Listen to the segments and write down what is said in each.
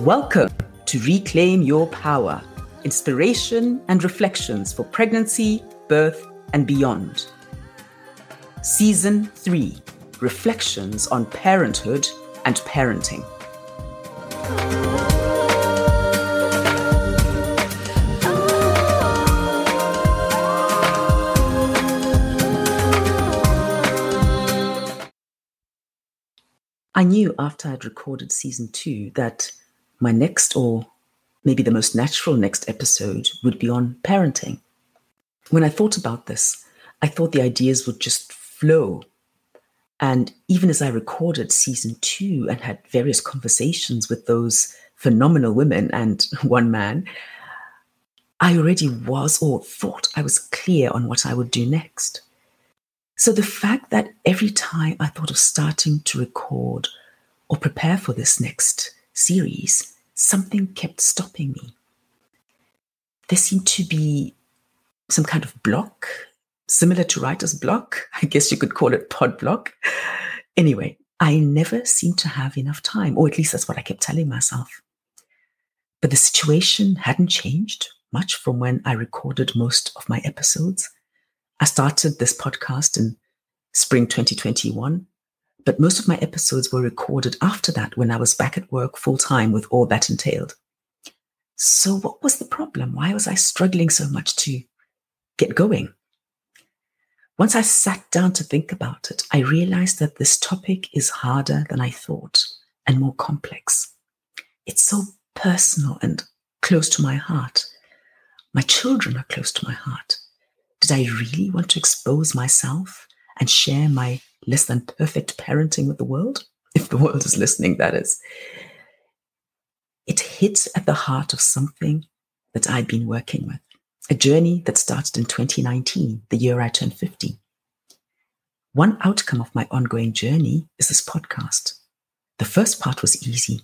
Welcome to Reclaim Your Power Inspiration and Reflections for Pregnancy, Birth, and Beyond. Season 3 Reflections on Parenthood and Parenting. I knew after I'd recorded season two that my next, or maybe the most natural next episode, would be on parenting. When I thought about this, I thought the ideas would just flow. And even as I recorded season two and had various conversations with those phenomenal women and one man, I already was or thought I was clear on what I would do next. So the fact that every time I thought of starting to record or prepare for this next series, something kept stopping me. There seemed to be some kind of block, similar to writer's block. I guess you could call it pod block. Anyway, I never seemed to have enough time, or at least that's what I kept telling myself. But the situation hadn't changed much from when I recorded most of my episodes. I started this podcast in spring 2021, but most of my episodes were recorded after that when I was back at work full time with all that entailed. So, what was the problem? Why was I struggling so much to get going? Once I sat down to think about it, I realized that this topic is harder than I thought and more complex. It's so personal and close to my heart. My children are close to my heart. Did I really want to expose myself and share my less than perfect parenting with the world? If the world is listening, that is. It hits at the heart of something that I've been working with, a journey that started in 2019, the year I turned 50. One outcome of my ongoing journey is this podcast. The first part was easy.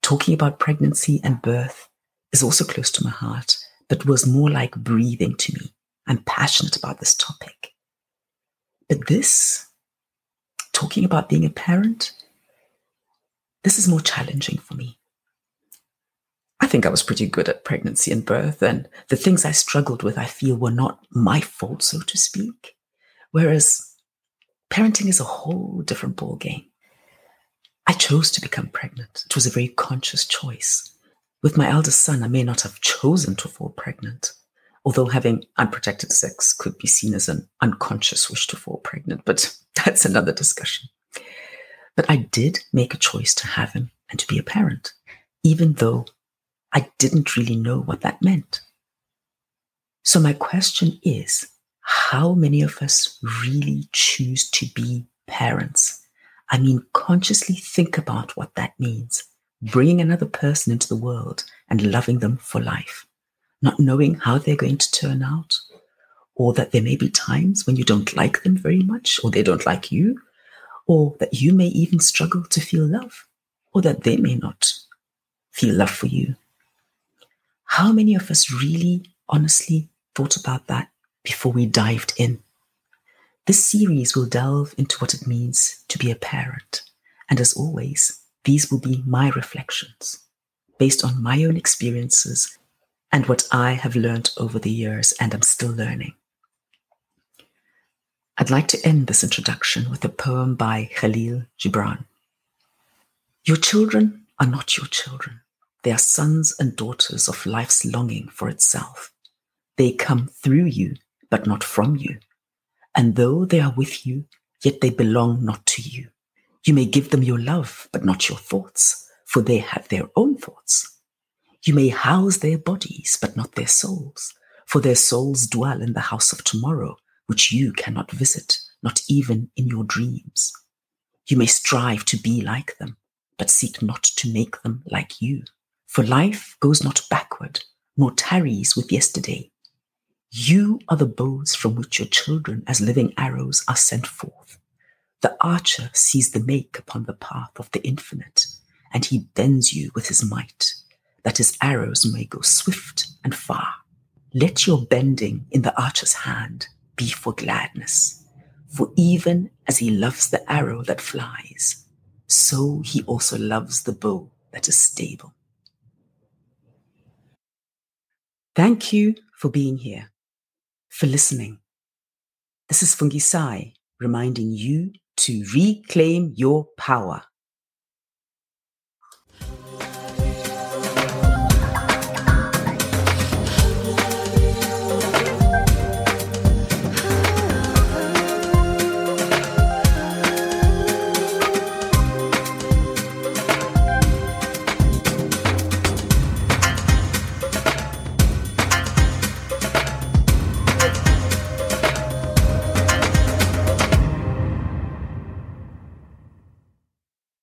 Talking about pregnancy and birth is also close to my heart, but was more like breathing to me. I'm passionate about this topic. But this, talking about being a parent, this is more challenging for me. I think I was pretty good at pregnancy and birth, and the things I struggled with, I feel, were not my fault, so to speak. Whereas parenting is a whole different ballgame. I chose to become pregnant. It was a very conscious choice. With my eldest son, I may not have chosen to fall pregnant, although having unprotected sex could be seen as an unconscious wish to fall pregnant, but that's another discussion. But I did make a choice to have him and to be a parent, even though I didn't really know what that meant. So, my question is how many of us really choose to be parents? I mean, consciously think about what that means bringing another person into the world and loving them for life not knowing how they're going to turn out, or that there may be times when you don't like them very much, or they don't like you, or that you may even struggle to feel love, or that they may not feel love for you. How many of us really honestly thought about that before we dived in? This series will delve into what it means to be a parent. And as always, these will be my reflections based on my own experiences and what I have learned over the years and am still learning. I'd like to end this introduction with a poem by Khalil Gibran. Your children are not your children. They are sons and daughters of life's longing for itself. They come through you, but not from you. And though they are with you, yet they belong not to you. You may give them your love, but not your thoughts, for they have their own thoughts. You may house their bodies, but not their souls, for their souls dwell in the house of tomorrow, which you cannot visit, not even in your dreams. You may strive to be like them, but seek not to make them like you. For life goes not backward, nor tarries with yesterday. You are the bows from which your children, as living arrows, are sent forth. The archer sees the make upon the path of the infinite, and he bends you with his might that his arrows may go swift and far. Let your bending in the archer's hand be for gladness, for even as he loves the arrow that flies, so he also loves the bow that is stable. Thank you for being here, for listening. This is Fungi Sai reminding you to reclaim your power.